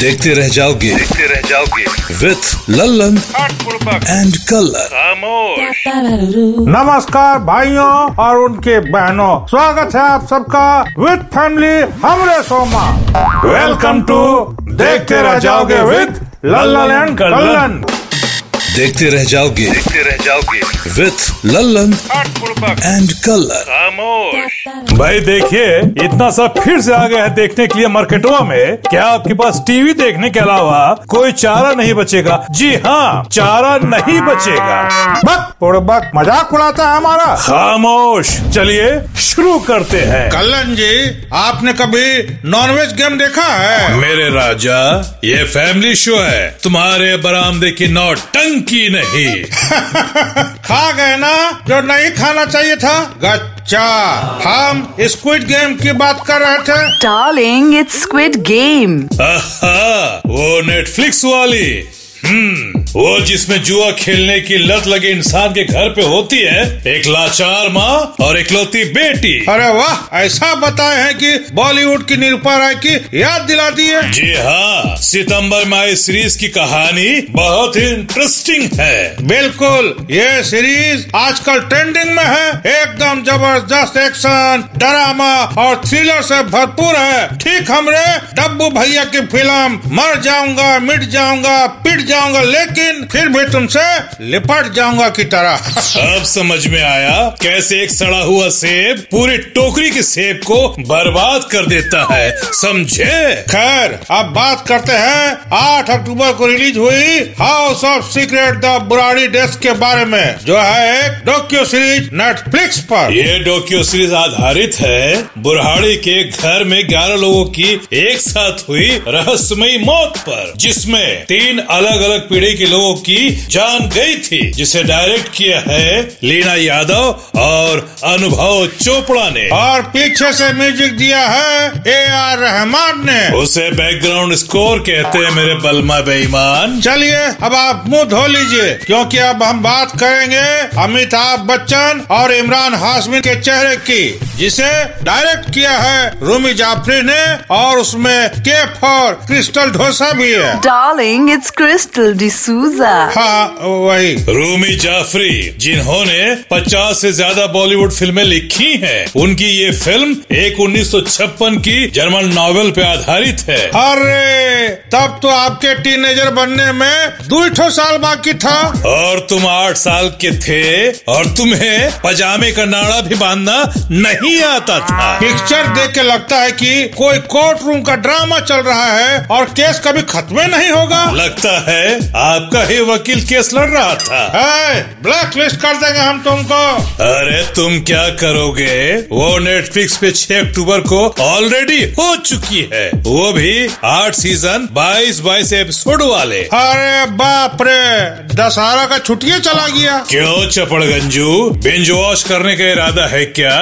देखते रह जाओगे। देखते रह जाओगे। With Lallan and colour. नमस्कार भाइयों और उनके बहनों। स्वागत है आप सबका विथ फैमिली हमरे सोमा। वेलकम टू देखते रह जाओगे विथ लल्लन एंड कल्लन। देखते रह जाओगे। देखते रह जाओगे। विथ लल्लन एंड कलर खामोश। भाई देखिए इतना सब फिर से आ गया है देखने के लिए मार्केटों में। क्या आपके पास टीवी देखने के अलावा कोई चारा नहीं बचेगा? जी हाँ चारा नहीं बचेगा। बक बुड़बक मज़ाक उड़ाता है हमारा। खामोश। चलिए शुरू करते हैं। कल्लन जी आपने कभी नॉनवेज गेम देखा है? मेरे राजा ये फैमिली शो है। तुम्हारे बरामदे की नौटंकी नहीं। खा गए ना जो नहीं खाना चाहिए था? गच्चा। हम स्क्विड गेम की बात कर रहे थे। डार्लिंग इट्स स्क्विड गेम वो नेटफ्लिक्स वाली। हम्म। वो जिसमें जुआ खेलने की लत लगे इंसान के घर पे होती है एक लाचार माँ और इकलौती बेटी। अरे वाह ऐसा बताए हैं कि बॉलीवुड की निरूपा राय की याद दिलाती है। जी हाँ सितंबर में आई सीरीज़ की कहानी बहुत ही इंटरेस्टिंग है। बिल्कुल ये सीरीज़ आजकल ट्रेंडिंग में है। एकदम ज़बरदस्त एक्शन ड्रामा और थ्रिलर से भरपूर है। ठीक हमरे डब्बू भैया की फ़िल्म मर जाऊँगा मिट जाऊँगा पिट जाऊँगा लेकिन फिर भी तुमसे लिपट जाऊँगा की तरह। अब समझ में आया कैसे एक सड़ा हुआ सेब पूरी टोकरी के सेब को बर्बाद कर देता है। समझे? खैर अब बात करते हैं। आठ अक्टूबर को रिलीज़ हुई house of secret the Burari deaths के बारे में जो है एक डॉक्यू सीरीज़ नेटफ्लिक्स पर। ये डोक्यू सीरीज़ आधारित है। बुरहाड़ी के घर में ग्यारह लोगों की एक साथ हुई रहस्यमयी मौत पर जिसमें तीन अलग अलग पीढ़ी के लोगों की जान गई थी जिसे डायरेक्ट किया है लीना यादव और अनुभव चोपड़ा ने। और पीछे से म्यूज़िक दिया है ए आर रहमान ने। उसे बैकग्राउंड स्कोर कहते हैं मेरे बलमा बेईमान। चलिए अब आप मुँह धो लीजिए क्योंकि अब हम बात करेंगे अमिताभ बच्चन और इमरान हाशमी के चेहरे की। जिसे डायरेक्ट किया है रूमी जाफरी ने और उसमें के फॉर क्रिस्टल ढोसा भी है। Darling, it's क्रिस्टल डिसूजा हाँ वही। रूमी जाफरी जिन्होंने 50 से ज़्यादा बॉलीवुड फ़िल्में लिखी हैं उनकी ये फ़िल्म एक 1956 की जर्मन नॉवेल पे आधारित है। अरे तब तो आपके टीनेजर बनने में दो ठो साल बाकी था। और तुम आठ साल के थे और तुम्हें पजामे का नाड़ा भी बांधना नहीं आता था। पिक्चर देख के लगता है कि कोई कोर्ट रूम का ड्रामा चल रहा है और केस कभी खत्म नहीं होगा। लगता है आपका ही वकील केस लड़ रहा था। ब्लैक लिस्ट कर देंगे हम तुमको। अरे तुम क्या करोगे? वो नेटफ्लिक्स पे 6 अक्टूबर को ऑलरेडी हो चुकी है। वो भी आठ सीज़न 22 22 एपिसोड वाले। अरे बाप रे दशहरा का छुट्टियाँ चला गया। क्यों चपड़ गंजू बिंज वॉश करने का इरादा है क्या?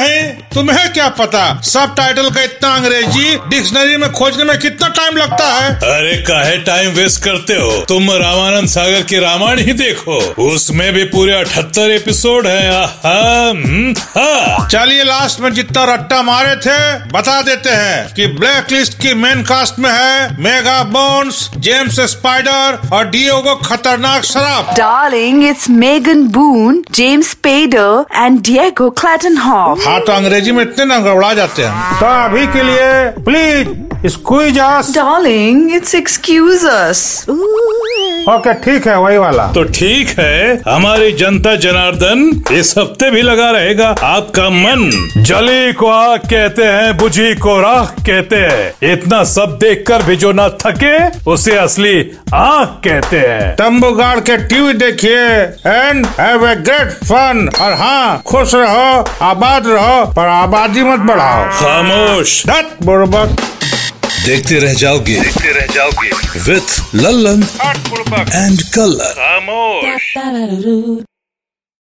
नहीं तुम्हें क्या पता? सब टाइटल का इतना अंग्रेज़ी डिक्शनरी में खोजने में कितना टाइम लगता है? अरे काहे टाइम वेस्ट करते हो? तुम रामानंद सागर की रामायण ही देखो। उसमें भी पूरे अठहत्तर एपिसोड है। आहा, हम्म, हाँ। चलिए लास्ट में जितना रट्टा मारे थे बता देते हैं कि ब्लैक लिस्ट की मेन कास्ट में है मेगा बोन्स जेम्स स्पाइडर और डियोगो खतरनाक शराब। Darling, it's Megan Boone, James Spader, and क्लैटन Clattenhoff. हाँ तो अंग्रेज़ी में इतने ना गड़बड़ा जाते हैं। तो अभी के लिए please squeeze us Darling, it's Excuse Us. Okay ठीक है वही वाला। तो ठीक है हमारी जनता जनार्दन इस हफ़्ते भी लगा रहेगा आपका मन। जली को आग कहते हैं बुझी को राख कहते हैं। इतना सब देख कर भी जो न थके उसे असली आँख कहते हैं। तंबू गाड़ के टीवी देखिए and have a great fun और हाँ खुश रहो आबाद रहो पर आबादी मत बढ़ाओ। खामोश। धत बुड़बक देखते रह जाओगे देखते रह जाओगे विथ लल्लन एंड कलर